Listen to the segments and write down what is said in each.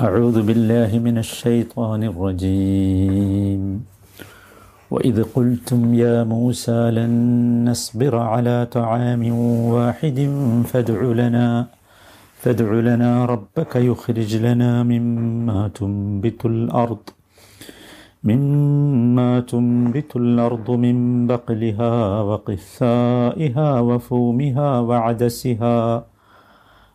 أعوذ بالله من الشيطان الرجيم. وإذ قلتم يا موسى لن نصبر على طعام واحد فادع لنا فادع لنا ربك يخرج لنا مما تنبت الأرض مما تنبت الأرض من بقلها وقثائها وفومها وعدسها.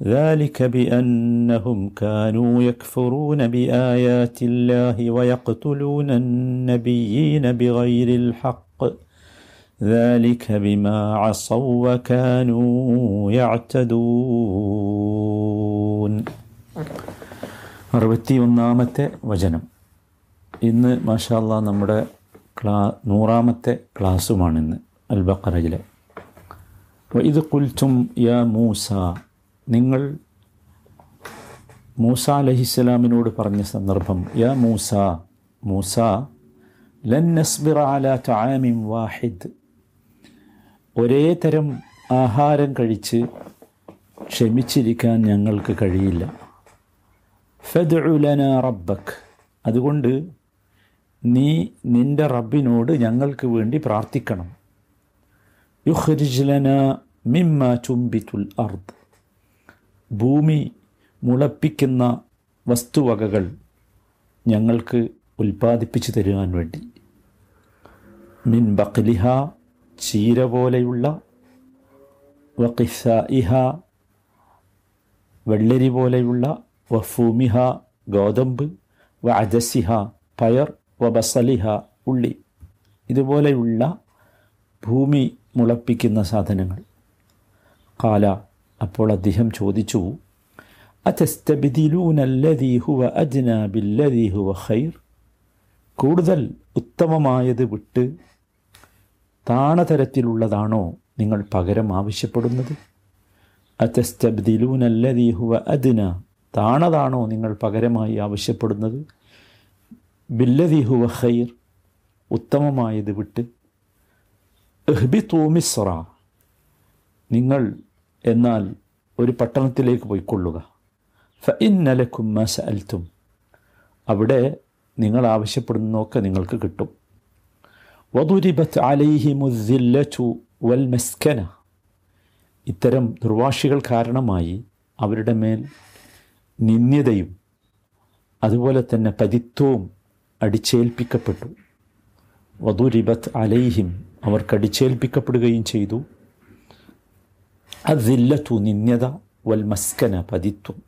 ذلك بأنهم كانوا يكفرون بآيات الله ويقتلون النبيين بغير الحق ذلك بما عصوا وكانوا يعتدون അറുപത്തിയൊന്നാമത്തെ വചനം ഇന്ന് മാഷാല്ല നമ്മുടെ ക്ലാ നൂറാമത്തെ ക്ലാസ്സുമാണിന്ന് അൽ ബക്കറയിലെ ഇത് കുൽച്ചും യാ മൂസ നിങ്ങൾ മൂസ അലഹിസ്സലാമിനോട് പറഞ്ഞ സന്ദർഭം യാ മൂസ മൂസ ലൻ നസ്ബിർ അല തആമിൻ വാഹിദ്. ഒരേ തരം ആഹാരം കഴിച്ച് ക്ഷമിച്ചിരിക്കാൻ ഞങ്ങൾക്ക് കഴിയില്ല. ഫദ്ഉലന റബ്ബക്. അതുകൊണ്ട് നീ നിന്റെ റബ്ബിനോട് ഞങ്ങൾക്ക് വേണ്ടി പ്രാർത്ഥിക്കണം. യുഹരിജ്ലന മിമ്മ ചുംബിത്തുൽ അർദ്. ഭൂമി മുളപ്പിക്കുന്ന വസ്തുവകകൾ ഞങ്ങൾക്ക് ഉൽപ്പാദിപ്പിച്ചു തരുവാൻ വേണ്ടി. മിൻ ബക്ലിഹ ചീര പോലെയുള്ള വക്കിസ ഇഹ വെള്ളരി പോലെയുള്ള വഫൂമിഹ ഗോതമ്പ് വ അജസിഹ പയർ വ ബസലിഹ ഉള്ളി. ഇതുപോലെയുള്ള ഭൂമി മുളപ്പിക്കുന്ന സാധനങ്ങൾ. കാല അപ്പോൾ അദ്ദേഹം ചോദിച്ചു ഹുവ ഹുവ ഖൈർ? കൂടുതൽ ഉത്തമമായത് വിട്ട് താണതരത്തിലുള്ളതാണോ നിങ്ങൾ പകരം ആവശ്യപ്പെടുന്നത്? അറ്റസ്തബ്ദിലൂൻ ഹുവ അദ്ന താണതാണോ നിങ്ങൾ പകരമായി ആവശ്യപ്പെടുന്നത്? ബില്ലദീ ഹുവ ഖൈർ ഉത്തമമായത് വിട്ട് എഹ്ബി മിസ്ര നിങ്ങൾ എന്നാൽ ഒരു പട്ടണത്തിലേക്ക് പോയിക്കൊള്ളുക ഫ ഇന്നലക്കും മസ അൽത്തും അവിടെ നിങ്ങൾ ആവശ്യപ്പെടുന്നതൊക്കെ നിങ്ങൾക്ക് കിട്ടും. വധുരിബത്ത് അലൈഹിമുദ്ദില്ലു വൽ മെസ്കന. ഇത്തരം ദുർവാഷികൾ കാരണമായി അവരുടെ മേൽ നിന്ദ്യതയും അതുപോലെ തന്നെ പതിത്വവും അടിച്ചേൽപ്പിക്കപ്പെട്ടു. വധുരിബത്ത് അലൈഹിം അവർക്കടിച്ചേൽപ്പിക്കപ്പെടുകയും ചെയ്തു. അദില്ലത്തു നിന്ദ്യത വൽ മസ്കന പതിത്വം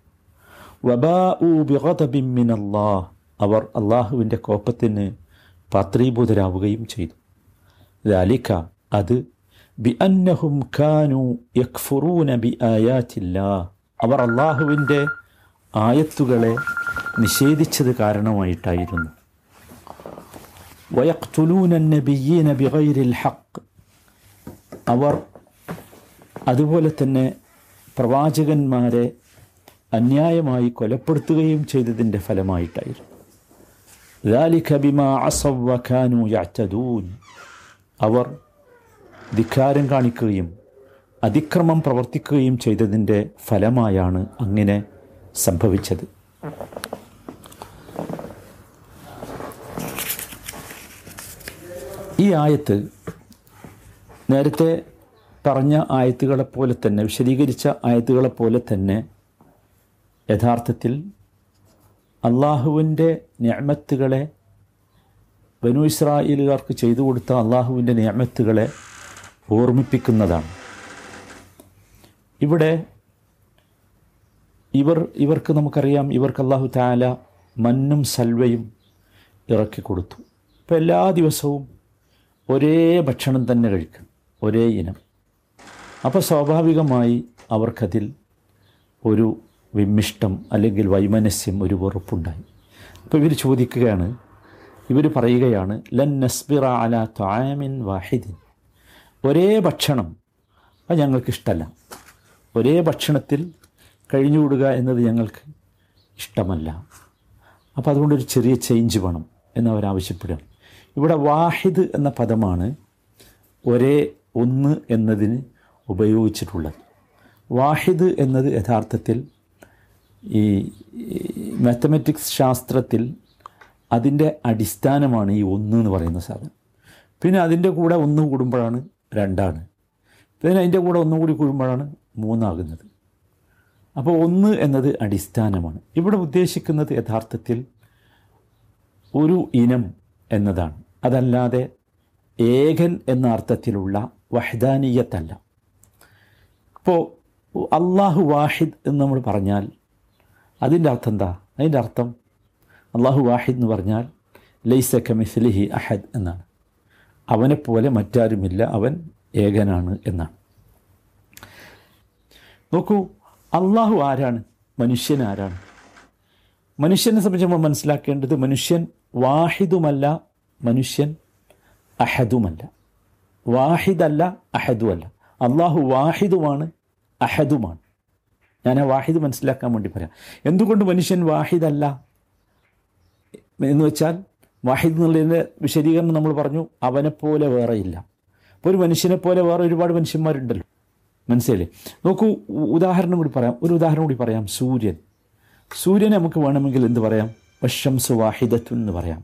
വബാഉ ബിഗദബിൻ മിൻ അല്ലാഹ് അവർ അള്ളാഹുവിൻ്റെ കോപ്പത്തിന് പാത്രീഭൂതരാവുകയും ചെയ്തു ذلك അത് ബി അന്നഹും ഖാനു യക്ഫുറൂന ബി ആയാത്തില്ല അവർ അള്ളാഹുവിൻ്റെ ആയത്തുകളെ നിഷേധിച്ചത് കാരണമായിട്ടായിരുന്നു വയക്തുലൂന നബിയീന ബിഗൈരിൽ ഹക്ക് അവർ അതുപോലെ തന്നെ പ്രവാചകന്മാരെ അന്യായമായി കൊലപ്പെടുത്തുകയും ചെയ്തതിൻ്റെ ഫലമായിട്ടായിരുന്നു ذلك بما عصوا وكانوا يعتدون അവർ ധിക്കാരം കാണിക്കുകയും അതിക്രമം പ്രവർത്തിക്കുകയും ചെയ്തതിൻ്റെ ഫലമായാണ് അങ്ങനെ സംഭവിച്ചത് ഈ ആയത്ത് നേരത്തെ പറഞ്ഞ ആയത്തുകളെപ്പോലെ തന്നെ വിശദീകരിച്ച ആയത്തുകളെപ്പോലെ തന്നെ യഥാർത്ഥത്തിൽ അള്ളാഹുവിന്റെ ഞാമത്തുകളെ ബനു ഇസ്രായേലുകാർക്ക് ചെയ്തു കൊടുത്ത അള്ളാഹുവിന്റെ ഞാമത്തുകളെ ഓർമ്മിപ്പിക്കുന്നതാണ്. ഇവിടെ ഇവർ ഇവർക്ക് നമുക്കറിയാം ഇവർക്ക് അള്ളാഹു താല മന്നും സൽവയും ഇറക്കി കൊടുത്തു. ഇപ്പം എല്ലാ ദിവസവും ഒരേ ഭക്ഷണം തന്നെ കഴിക്കും ഒരേ ഇനം. അപ്പോൾ സ്വാഭാവികമായി അവർക്കതിൽ ഒരു വിമ്മിഷ്ടം അല്ലെങ്കിൽ വൈമനസ്യം ഒരു വെറുപ്പുണ്ടായി. അപ്പോൾ ഇവർ ചോദിക്കുകയാണ് ഇവർ പറയുകയാണ് ലൻ നസ്ബിറ അല തായമിൻ വാഹിദിൻ. ഒരേ ഭക്ഷണം അത് ഞങ്ങൾക്കിഷ്ടമല്ല ഒരേ ഭക്ഷണത്തിൽ കഴിഞ്ഞുകൂടുക എന്നത് ഞങ്ങൾക്ക് ഇഷ്ടമല്ല. അപ്പോൾ അതുകൊണ്ടൊരു ചെറിയ ചേഞ്ച് വേണം എന്ന് അവർ ആവശ്യപ്പെടുകയാണ്. ഇവിടെ വാഹിദ് എന്ന പദമാണ് ഒരേ ഒന്ന് എന്നതിന് ഉപയോഗിച്ചിട്ടുള്ളത്. വാഹിദ് എന്നത് യഥാർത്ഥത്തിൽ ഈ മാത്തമാറ്റിക്സ് ശാസ്ത്രത്തിൽ അതിന്റെ അടിസ്ഥാനമാണ് ഈ ഒന്ന് എന്ന് പറയുന്ന സാധനം. പിന്നെ അതിന്റെ കൂടെ ഒന്ന് കൂടുമ്പോഴാണ് രണ്ടാണ്. പിന്നെ അതിന്റെ കൂടെ ഒന്നും കൂടി കൂടുമ്പോഴാണ് മൂന്നാകുന്നത്. അപ്പോൾ ഒന്ന് എന്നത് അടിസ്ഥാനമാണ്. ഇവിടെ ഉദ്ദേശിക്കുന്നത് യഥാർത്ഥത്തിൽ ഒരു ഇനം എന്നതാണ്. അതല്ലാതെ ഏകൻ എന്ന അർത്ഥത്തിലുള്ള വഹദാനീയത്തല്ല. ഇപ്പോൾ അള്ളാഹു വാഹിദ് എന്ന് നമ്മൾ പറഞ്ഞാൽ അതിന്റെ അർത്ഥം എന്താ? അതിന്റെ അർത്ഥം അള്ളാഹു വാഹിദ് എന്ന് പറഞ്ഞാൽ ലൈസ കമിസ്ലിഹി അഹദ് എന്നാണ്. അവനെപ്പോലെ മറ്റാരുമില്ല അവൻ ഏകനാണ് എന്നാണ്. നോക്കൂ അള്ളാഹു ആരാണ്? മനുഷ്യൻ ആരാണ്? മനുഷ്യനെ സംബന്ധിച്ച് നമ്മൾ മനസ്സിലാക്കേണ്ടത് മനുഷ്യൻ വാഹിദുമല്ല മനുഷ്യൻ അഹദുമല്ല. വാഹിദല്ല അഹദുമല്ല. അള്ളാഹു വാഹിദുമാണ് അഹദുമാണ്. ഞാൻ ആ വാഹിദ് മനസ്സിലാക്കാൻ വേണ്ടി പറയാം. എന്തുകൊണ്ട് മനുഷ്യൻ വാഹിദല്ല? എന്ന് വെച്ചാൽ വാഹിദ് എന്നുള്ളതിന്റെ വിശദീകരണം നമ്മൾ പറഞ്ഞു അവനെപ്പോലെ വേറെ ഇല്ല അപ്പോൾ ഒരു മനുഷ്യനെ പോലെ വേറെ ഒരുപാട് മനുഷ്യന്മാരുണ്ടല്ലോ. മനസ്സിലല്ലേ നോക്കൂ ഉദാഹരണം കൂടി പറയാം. ഒരു ഉദാഹരണം കൂടി പറയാം. സൂര്യൻ. സൂര്യനെ നമുക്ക് വേണമെങ്കിൽ എന്ത് പറയാം? വശംസ് വാഹിദത്തുൻ എന്ന് പറയാം.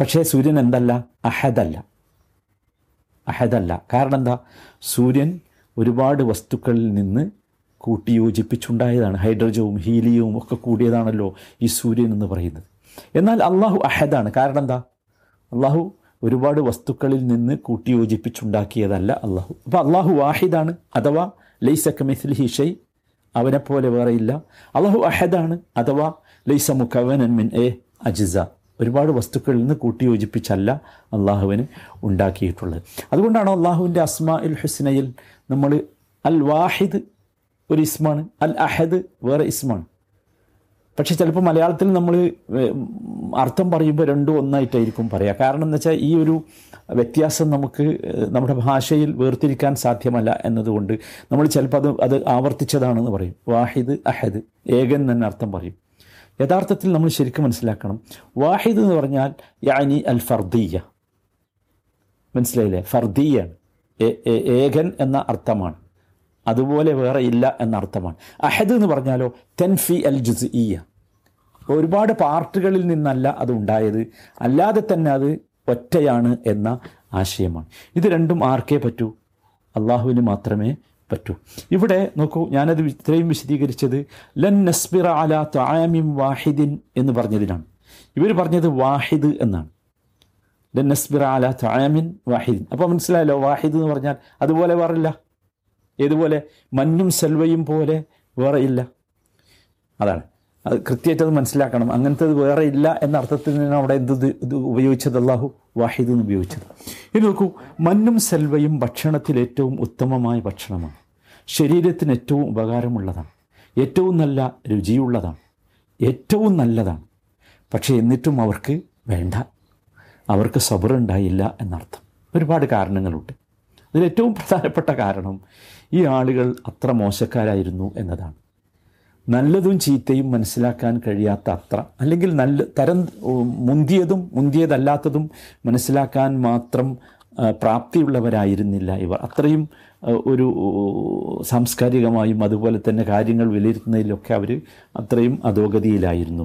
പക്ഷേ സൂര്യൻ എന്തല്ല? അഹദല്ല. അഹദല്ല. കാരണം എന്താ? സൂര്യൻ ഒരുപാട് വസ്തുക്കളിൽ നിന്ന് കൂട്ടിയോജിപ്പിച്ചുണ്ടായതാണ്. ഹൈഡ്രജവും ഹീലിയവും ഒക്കെ കൂടിയതാണല്ലോ ഈ സൂര്യൻ എന്ന് പറയുന്നത്. എന്നാൽ അള്ളാഹു അഹദാണ്. കാരണം എന്താ? അള്ളാഹു ഒരുപാട് വസ്തുക്കളിൽ നിന്ന് കൂട്ടിയോജിപ്പിച്ചുണ്ടാക്കിയതല്ല അള്ളാഹു അപ്പോൾ അള്ളാഹു വാഹിദാണ് അഥവാ ലൈസ കമിസ്ലിഹി ഹിഷൈ അവനെപ്പോലെ വേറെയില്ല അള്ളാഹു അഹദാണ് അഥവാ ലൈസ മുക്കവനൻ മിൻ എ അജിസ. ഒരുപാട് വസ്തുക്കളിൽ നിന്ന് കൂട്ടിയോജിപ്പിച്ചല്ല അള്ളാഹുവിന് ഉണ്ടാക്കിയിട്ടുള്ളത്. അതുകൊണ്ടാണ് അള്ളാഹുവിന്റെ അസ്മാ ഉൽ ഹുസ്നയിൽ നമ്മൾ അൽ വാഹിദ് ഒരു ഇസ്മാണ് അൽ അഹദ് വേറെ ഇസ്മാണ്. പക്ഷേ ചിലപ്പോൾ മലയാളത്തിൽ നമ്മൾ അർത്ഥം പറയുമ്പോൾ രണ്ടും ഒന്നായിട്ടായിരിക്കും പറയുക കാരണം എന്ന് വെച്ചാൽ ഈ ഒരു വ്യത്യാസം നമുക്ക് നമ്മുടെ ഭാഷയിൽ വേർതിരിക്കാൻ സാധ്യമല്ല എന്നതുകൊണ്ട് നമ്മൾ ചിലപ്പോൾ അത് അത് ആവർത്തിച്ചതാണെന്ന് പറയും. വാഹിദ് അഹദ് ഏകൻ തന്നെ അർത്ഥം പറയും. യഥാർത്ഥത്തിൽ നമ്മൾ ശരിക്കും മനസ്സിലാക്കണം. വാഹിദ് എന്ന് പറഞ്ഞാൽ യാനി അൽ ഫർദീയ മനസ്സിലായില്ലേ? ഫർദീയാണ്. ഏകൻ എന്ന അർത്ഥമാണ്. അതുപോലെ വേറെ ഇല്ല എന്ന അർത്ഥമാണ്. അഹദ് എന്ന് പറഞ്ഞാലോ തെൻഫി അൽ ജുസ് ഇയ ഒരുപാട് പാർട്ടുകളിൽ നിന്നല്ല അത് ഉണ്ടായത്. അല്ലാതെ തന്നെ അത് ഒറ്റയാണ് എന്ന ആശയമാണ്. ഇത് രണ്ടും ആർക്കേ പറ്റൂ? അള്ളാഹുവിന് മാത്രമേ പറ്റൂ. ഇവിടെ നോക്കൂ ഞാനത് ഇത്രയും വിശദീകരിച്ചത് ലൻ നസ്ബിറ അല വാഹിദിൻ എന്ന് പറഞ്ഞതിനാണ്. ഇവർ പറഞ്ഞത് വാഹിദ് എന്നാണ്. ലൻ നസ്ബിറ അല താമിൻ വാഹിദിൻ. അപ്പോൾ മനസ്സിലായല്ലോ വാഹിദ് എന്ന് പറഞ്ഞാൽ അതുപോലെ വേറില്ല. ഏതുപോലെ? മഞ്ഞും സെൽവയും പോലെ വേറെ ഇല്ല. അതാണ്. അത് കൃത്യമായിട്ട് അത് മനസ്സിലാക്കണം. അങ്ങനത്തെ വേറെ ഇല്ല എന്ന അർത്ഥത്തിൽ നിന്നാണ് അവിടെ എന്ത് ഇത് ഉപയോഗിച്ചത് അള്ളാഹു വാഹിദ് എന്ന് ഉപയോഗിച്ചത്. ഇനി നോക്കൂ മഞ്ഞും സെൽവയും ഭക്ഷണത്തിൽ ഏറ്റവും ഉത്തമമായ ഭക്ഷണമാണ്. ശരീരത്തിന് ഏറ്റവും ഉപകാരമുള്ളതാണ്. ഏറ്റവും നല്ല രുചിയുള്ളതാണ്. ഏറ്റവും നല്ലതാണ്. പക്ഷേ എന്നിട്ടും അവർക്ക് വേണ്ട. അവർക്ക് സബറുണ്ടായില്ല എന്നർത്ഥം. ഒരുപാട് കാരണങ്ങളുണ്ട്. അതിൽ ഏറ്റവും പ്രധാനപ്പെട്ട കാരണം ഈ ആളുകൾ അത്ര മോശക്കാരായിരുന്നു എന്നതാണ്. നല്ലതും ചീത്തയും മനസ്സിലാക്കാൻ കഴിയാത്ത അത്ര. അല്ലെങ്കിൽ നല്ല തരം മുന്തിയതും മുന്തിയതല്ലാത്തതും മനസ്സിലാക്കാൻ മാത്രം പ്രാപ്തിയുള്ളവരായിരുന്നില്ല ഇവർ. അത്രയും ഒരു സാംസ്കാരികമായും അതുപോലെ തന്നെ കാര്യങ്ങൾ വിലയിരുത്തുന്നതിലൊക്കെ അവർ അത്രയും അധോഗതിയിലായിരുന്നു.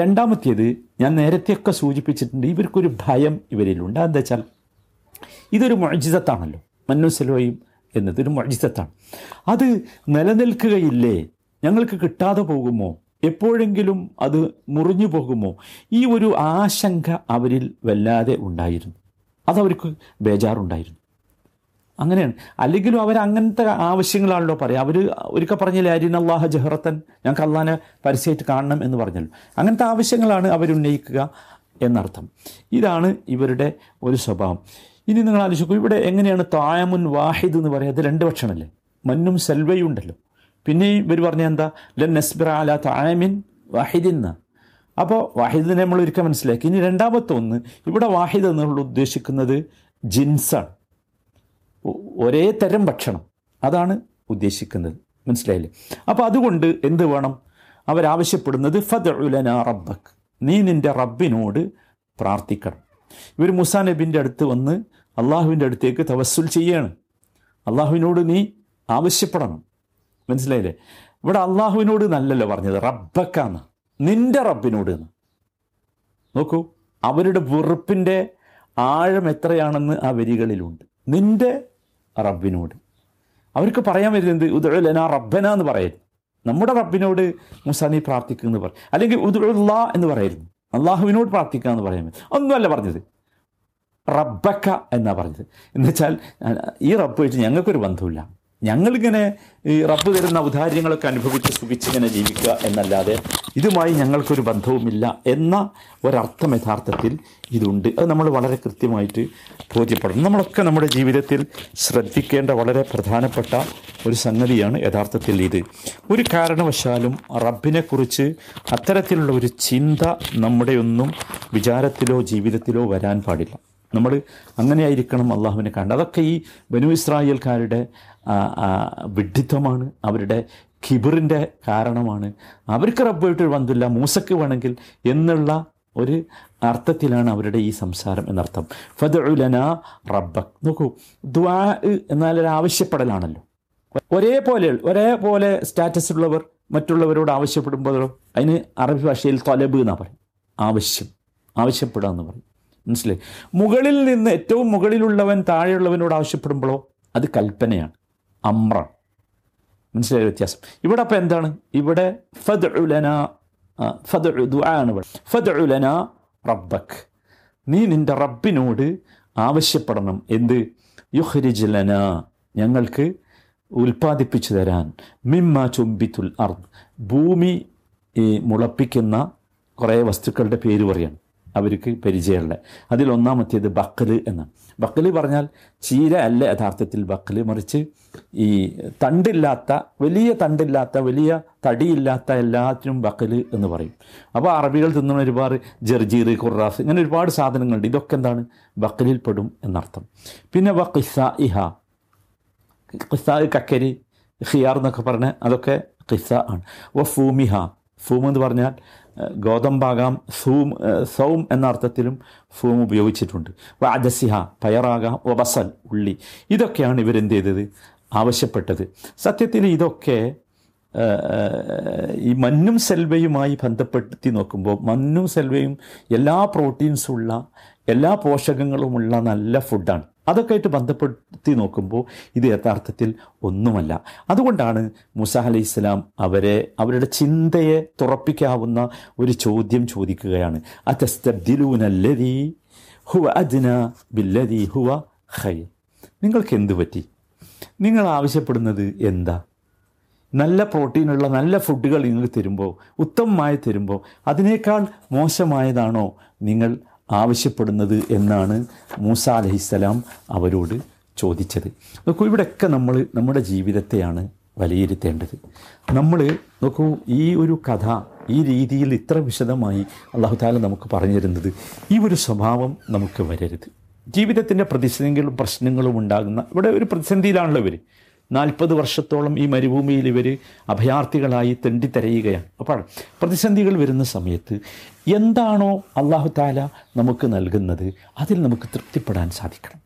രണ്ടാമത്തേത് ഞാൻ നേരത്തെയൊക്കെ സൂചിപ്പിച്ചിട്ടുണ്ട് ഇവർക്കൊരു ഭയം ഇവരിലുണ്ട്. എന്താ വെച്ചാൽ ഇതൊരു മൊഴിജിതത്താണല്ലോ മനുസലോയും എന്നതൊരു എന്നത് ഒരു മൊഴിജിതത്താണ് അത് നിലനിൽക്കുകയില്ലേ? ഞങ്ങൾക്ക് കിട്ടാതെ പോകുമോ? എപ്പോഴെങ്കിലും അത് മുറിഞ്ഞു പോകുമോ? ഈ ഒരു ആശങ്ക അവരിൽ വല്ലാതെ ഉണ്ടായിരുന്നു. അതവർക്ക് ബേജാറുണ്ടായിരുന്നു. അങ്ങനെയാണ്. അല്ലെങ്കിലും അവർ അങ്ങനത്തെ ആവശ്യങ്ങളാണല്ലോ പറയുക. അവർ ഒരിക്കൽ പറഞ്ഞില്ലേ അരിൻ അള്ളാഹ ജഹറത്തൻ ഞങ്ങൾക്ക് അള്ളഹാനെ പരസ്യമായിട്ട് കാണണം എന്ന് പറഞ്ഞല്ലോ. അങ്ങനത്തെ ആവശ്യങ്ങളാണ് അവരുന്നയിക്കുക എന്നർത്ഥം. ഇതാണ് ഇവരുടെ ഒരു സ്വഭാവം. ഇനി നിങ്ങൾ ആലോചിക്കും ഇവിടെ എങ്ങനെയാണ് തായമുൻ വാഹിദ് എന്ന് പറയുക അത് രണ്ട് ഭക്ഷണമല്ലേ മന്നും സെൽവയും ഉണ്ടല്ലോ പിന്നെയും ഇവർ പറഞ്ഞ എന്താ? ലൻ നസ്ബിറ അല ആമിൻ വാഹിദിന്ന് അപ്പോൾ വാഹിദിനെ നമ്മൾ ഒരിക്കൽ മനസ്സിലാക്കി. ഇനി രണ്ടാമത്തെ ഒന്ന് ഇവിടെ വാഹിദ് എന്നുള്ള ഉദ്ദേശിക്കുന്നത് ജിൻസാണ്. ഒരേ തരം ഭക്ഷണം. അതാണ് ഉദ്ദേശിക്കുന്നത്. മനസ്സിലായില്ലേ? അപ്പോൾ അതുകൊണ്ട് എന്ത് വേണം? അവരാവശ്യപ്പെടുന്നത് ഫദ്ഉലന റബ്ബക്ക് നീ നിന്റെ റബ്ബിനോട് പ്രാർത്ഥിക്കണം. ഇവർ മുസാ നബിന്റെ അടുത്ത് വന്ന് അള്ളാഹുവിന്റെ അടുത്തേക്ക് തവസ്സുൽ ചെയ്യാണ്. അള്ളാഹുവിനോട് നീ ആവശ്യപ്പെടണം. മനസ്സിലായില്ലേ? ഇവിടെ അള്ളാഹുവിനോട് നല്ലല്ലോ പറഞ്ഞത്? റബ്ബക്കാന്ന് നിന്റെ റബ്ബിനോട് എന്ന് നോക്കൂ അവരുടെ വെറുപ്പിന്റെ ആഴം എത്രയാണെന്ന് ആ വരികളിലുണ്ട്. നിന്റെ റബ്ബിനോട്. അവർക്ക് പറയാൻ വരുന്നത് ഉദുലന റബ്ബന എന്ന് പറയരുത്. നമ്മുടെ റബ്ബിനോട് മുസാനി പ്രാർത്ഥിക്കുക എന്ന് പറയും. അല്ലെങ്കിൽ ഉദുല്ലാ എന്ന് പറയുന്നു അള്ളാഹുവിനോട് പ്രാർത്ഥിക്കുക എന്ന് പറയാൻ ഒന്നുമല്ല പറഞ്ഞത്. റബ്ബക്ക എന്നാണ് പറഞ്ഞത്. എന്നുവെച്ചാൽ ഈ റബ്ബ് വെച്ച് ഞങ്ങൾക്കൊരു ബന്ധമില്ല ഞങ്ങളിങ്ങനെ ഈ റബ്ബ് തരുന്ന ഔദാര്യങ്ങളൊക്കെ അനുഭവിച്ച് സുഖിച്ചിങ്ങനെ ജീവിക്കുക എന്നല്ലാതെ ഇതുമായി ഞങ്ങൾക്കൊരു ബന്ധവുമില്ല എന്ന ഒരർത്ഥം യഥാർത്ഥത്തിൽ ഇതുണ്ട്. അത് നമ്മൾ വളരെ കൃത്യമായിട്ട് ബോധ്യപ്പെടണം. നമ്മളൊക്കെ നമ്മുടെ ജീവിതത്തിൽ ശ്രദ്ധിക്കേണ്ട വളരെ പ്രധാനപ്പെട്ട ഒരു സംഗതിയാണ് യഥാർത്ഥത്തിൽ ഇത്. ഒരു കാരണവശാലും റബ്ബിനെക്കുറിച്ച് അത്തരത്തിലുള്ള ഒരു ചിന്ത നമ്മുടെ ഒന്നും വിചാരത്തിലോ ജീവിതത്തിലോ വരാൻ പാടില്ല. നമ്മൾ അങ്ങനെയായിരിക്കണം അള്ളാഹുവിനെ കാണുന്നത് അതൊക്കെ ഈ ബനു ഇസ്രായേൽക്കാരുടെ വിഡ്ഢിത്വമാണ്. അവരുടെ ഖിബറിന്റെ കാരണമാണ്. അവർക്ക് റബ്ബായിട്ട് വന്നില്ല മൂസക്ക് വേണമെങ്കിൽ എന്നുള്ള ഒരു അർത്ഥത്തിലാണ് അവരുടെ ഈ സംസാരം എന്നർത്ഥം. ഫതുലന റബ്ബക്. നോക്കൂ ദ്വാ എന്നാൽ ആവശ്യപ്പെടലാണല്ലോ. ഒരേപോലെ ഒരേപോലെ സ്റ്റാറ്റസ് ഉള്ളവർ മറ്റുള്ളവരോട് ആവശ്യപ്പെടുമ്പോഴോ അതിന് അറബി ഭാഷയിൽ തൊലബ് എന്നാണ് പറയും. ആവശ്യം. ആവശ്യപ്പെടുക എന്ന് പറയും. മനസ്സിലായി? മുകളിൽ നിന്ന് ഏറ്റവും മുകളിലുള്ളവൻ താഴെയുള്ളവനോട് ആവശ്യപ്പെടുമ്പോഴോ അത് കൽപ്പനയാണ്. അമ്ര. മനസ്സിലായ വ്യത്യാസം. ഇവിടെ അപ്പം എന്താണ്? ഇവിടെ ഫദ് ആണ് ഇവിടെ. റബ്ബക്. നീ നിന്റെ റബ്ബിനോട് ആവശ്യപ്പെടണം. എന്ത്? യുഹ്രിജ്ലന ഞങ്ങൾക്ക് ഉൽപ്പാദിപ്പിച്ചു തരാൻ. മിമ്മ ചുംബിത്തുൽ അർദ്. ഭൂമി മുളപ്പിക്കുന്ന കുറേ വസ്തുക്കളുടെ പേര് പറയാണ്. അവർക്ക് പരിചയമുള്ള അതിലൊന്നാമത്തേത് ബക്കൽ എന്നാണ്. ബക്കൽ പറഞ്ഞാൽ ചീര അല്ല യഥാർത്ഥത്തിൽ ബക്കൽ മറിച്ച് ഈ തണ്ടില്ലാത്ത വലിയ തണ്ടില്ലാത്ത വലിയ തടിയില്ലാത്ത എല്ലാത്തിനും ബക്കൽ എന്ന് പറയും. അപ്പോൾ അറബികൾ തിന്നുന്ന ഒരുപാട് ജർജീർ കുറാസ് ഇങ്ങനെ ഒരുപാട് സാധനങ്ങളുണ്ട്. ഇതൊക്കെ എന്താണ്? ബക്കലിൽ പെടും എന്നർത്ഥം. പിന്നെ വ കിസ ഇഹ. കിസ കക്കരി ഹിയാർ എന്നൊക്കെ പറഞ്ഞ അതൊക്കെ കിസ ആണ്. വ ഫൂമിഹ. ഫൂം എന്ന് പറഞ്ഞാൽ ഗോതമ്പാകാം സൂം സൗം എന്ന അർത്ഥത്തിലും ഫൂം ഉപയോഗിച്ചിട്ടുണ്ട്. വാദസിഹ പയറാകാം ഒബസൽ ഉള്ളി. ഇതൊക്കെയാണ് ഇവരെന്ത് ചെയ്തത്? ആവശ്യപ്പെട്ടത്. സത്യത്തിൽ ഇതൊക്കെ ഈ മഞ്ഞും സെൽവയുമായി ബന്ധപ്പെടുത്തി നോക്കുമ്പോൾ മഞ്ഞും സെൽവയും എല്ലാ പ്രോട്ടീൻസും ഉള്ള എല്ലാ പോഷകങ്ങളുമുള്ള നല്ല ഫുഡാണ്. അതൊക്കെ ആയിട്ട് ബന്ധപ്പെടുത്തി നോക്കുമ്പോൾ ഇത് യഥാർത്ഥത്തിൽ ഒന്നുമല്ല. അതുകൊണ്ടാണ് മുസ അലൈഹി ഇസ്ലാം അവരെ അവരുടെ ചിന്തയെ തുറപ്പിക്കാവുന്ന ഒരു ചോദ്യം ചോദിക്കുകയാണ്. ഹുവ അദ്ന ഹുവ നിങ്ങൾക്ക് എന്ത് പറ്റി? നിങ്ങൾ ആവശ്യപ്പെടുന്നത് എന്താ? നല്ല പ്രോട്ടീനുള്ള നല്ല ഫുഡുകൾ നിങ്ങൾക്ക് തരുമ്പോൾ ഉത്തമമായി തരുമ്പോൾ അതിനേക്കാൾ മോശമായതാണോ നിങ്ങൾ ആവശ്യപ്പെടുന്നത് എന്നാണ് മൂസ അലഹിസ്സലാം അവരോട് ചോദിച്ചത്. നോക്കൂ ഇവിടെയൊക്കെ നമ്മൾ നമ്മുടെ ജീവിതത്തെയാണ് വിലയിരുത്തേണ്ടത്. നമ്മൾ നോക്കൂ ഈ ഒരു കഥ ഈ രീതിയിൽ ഇത്ര വിശദമായി അള്ളാഹു താല നമുക്ക് പറഞ്ഞു തരുന്നത് ഈ ഒരു സ്വഭാവം നമുക്ക് വരരുത്. ജീവിതത്തിന്റെ പ്രതിസന്ധികളും പ്രശ്നങ്ങളും ഉണ്ടാകുന്ന ഇവിടെ ഒരു പ്രതിസന്ധിയിലാണല്ലോ ഇവർ നാൽപ്പത് വർഷത്തോളം ഈ മരുഭൂമിയിൽ ഇവർ അഭയാർത്ഥികളായി തെണ്ടിത്തരയുകയാണ്. അപ്പോൾ പ്രതിസന്ധികൾ വരുന്ന സമയത്ത് എന്താണോ അള്ളാഹു താല നമുക്ക് നൽകുന്നത് അതിൽ നമുക്ക് തൃപ്തിപ്പെടാൻ സാധിക്കണം.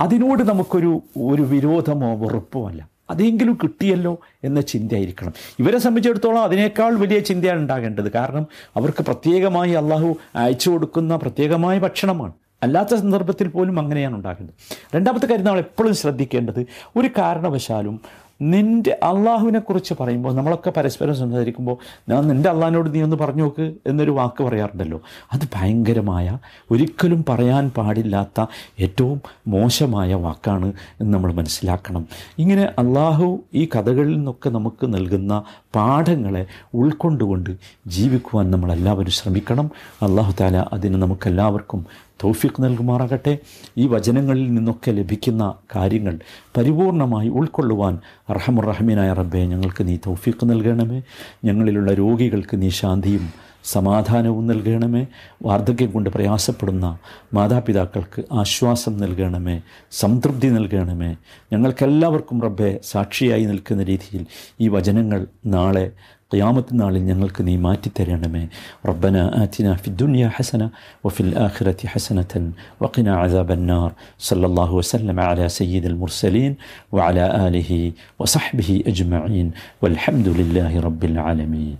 അതിനോട് നമുക്കൊരു ഒരു വിരോധമോ വെറുപ്പോ അല്ല. അതെങ്കിലും കിട്ടിയല്ലോ എന്ന ചിന്തയായിരിക്കണം. ഇവരെ സംബന്ധിച്ചിടത്തോളം അതിനേക്കാൾ വലിയ ചിന്തയാണ് ഉണ്ടാകേണ്ടത്. കാരണം അവർക്ക് പ്രത്യേകമായി അള്ളാഹു അയച്ചു കൊടുക്കുന്ന പ്രത്യേകമായ ഭക്ഷണമാണ്. അല്ലാത്ത സന്ദർഭത്തിൽ പോലും അങ്ങനെയാണ് ഉണ്ടാകേണ്ടത് രണ്ടാമത്തെ കാര്യം നമ്മൾ എപ്പോഴും ശ്രദ്ധിക്കേണ്ടത് ഒരു കാരണവശാലും നിന്റെ അള്ളാഹുവിനെക്കുറിച്ച് പറയുമ്പോൾ നമ്മളൊക്കെ പരസ്പരം സംസാരിക്കുമ്പോൾ ഞാൻ നിന്റെ അള്ളാഹിനോട് നീ ഒന്ന് പറഞ്ഞു നോക്ക് എന്നൊരു വാക്ക് പറയാറുണ്ടല്ലോ. അത് ഭയങ്കരമായ ഒരിക്കലും പറയാൻ പാടില്ലാത്ത ഏറ്റവും മോശമായ വാക്കാണ് എന്ന് നമ്മൾ മനസ്സിലാക്കണം. ഇങ്ങനെ അള്ളാഹു ഈ കഥകളിൽ നിന്നൊക്കെ നമുക്ക് നൽകുന്ന പാഠങ്ങളെ ഉൾക്കൊണ്ടുകൊണ്ട് ജീവിക്കുവാൻ നമ്മളെല്ലാവരും ശ്രമിക്കണം. അള്ളാഹു താല അതിന് നമുക്കെല്ലാവർക്കും തൗഫീഖ് നൽകുമാറാകട്ടെ. ഈ വചനങ്ങളിൽ നിന്നൊക്കെ ലഭിക്കുന്ന കാര്യങ്ങൾ പരിപൂർണമായി ഉൾക്കൊള്ളുവാൻ അർഹമുറഹമീനായ റബ്ബെ ഞങ്ങൾക്ക് നീ തൗഫീഖ് നൽകണമേ. ഞങ്ങളിലുള്ള രോഗികൾക്ക് നീ ശാന്തിയും സമാധാനവും നൽകണമേ. വാർദ്ധക്യം കൊണ്ട് പ്രയാസപ്പെടുന്ന മാതാപിതാക്കൾക്ക് ആശ്വാസം നൽകണമേ. സംതൃപ്തി നൽകണമേ. ഞങ്ങൾക്കെല്ലാവർക്കും റബ്ബെ സാക്ഷിയായി നിൽക്കുന്ന രീതിയിൽ ഈ വചനങ്ങൾ നാളെ ഖിയാമത്ത് നാളിൽ ഞങ്ങൾക്ക് നീ മാറ്റിത്തരണമേ റബ്ബന ആതിന ഫി ദുനിയ ഹസന വഫിൽ ആഖിറതി ഹസനതൻ വഖിന അദാബന്നാർ സല്ലല്ലാഹു വസല്ലമ അലാ സയ്യിദിൽ മുർസലീൻ വഅലാ ആലിഹി വസഹ്ബിഹി അജ്മഈൻ വൽഹംദുലില്ലാഹി റബ്ബിൽ ആലമീൻ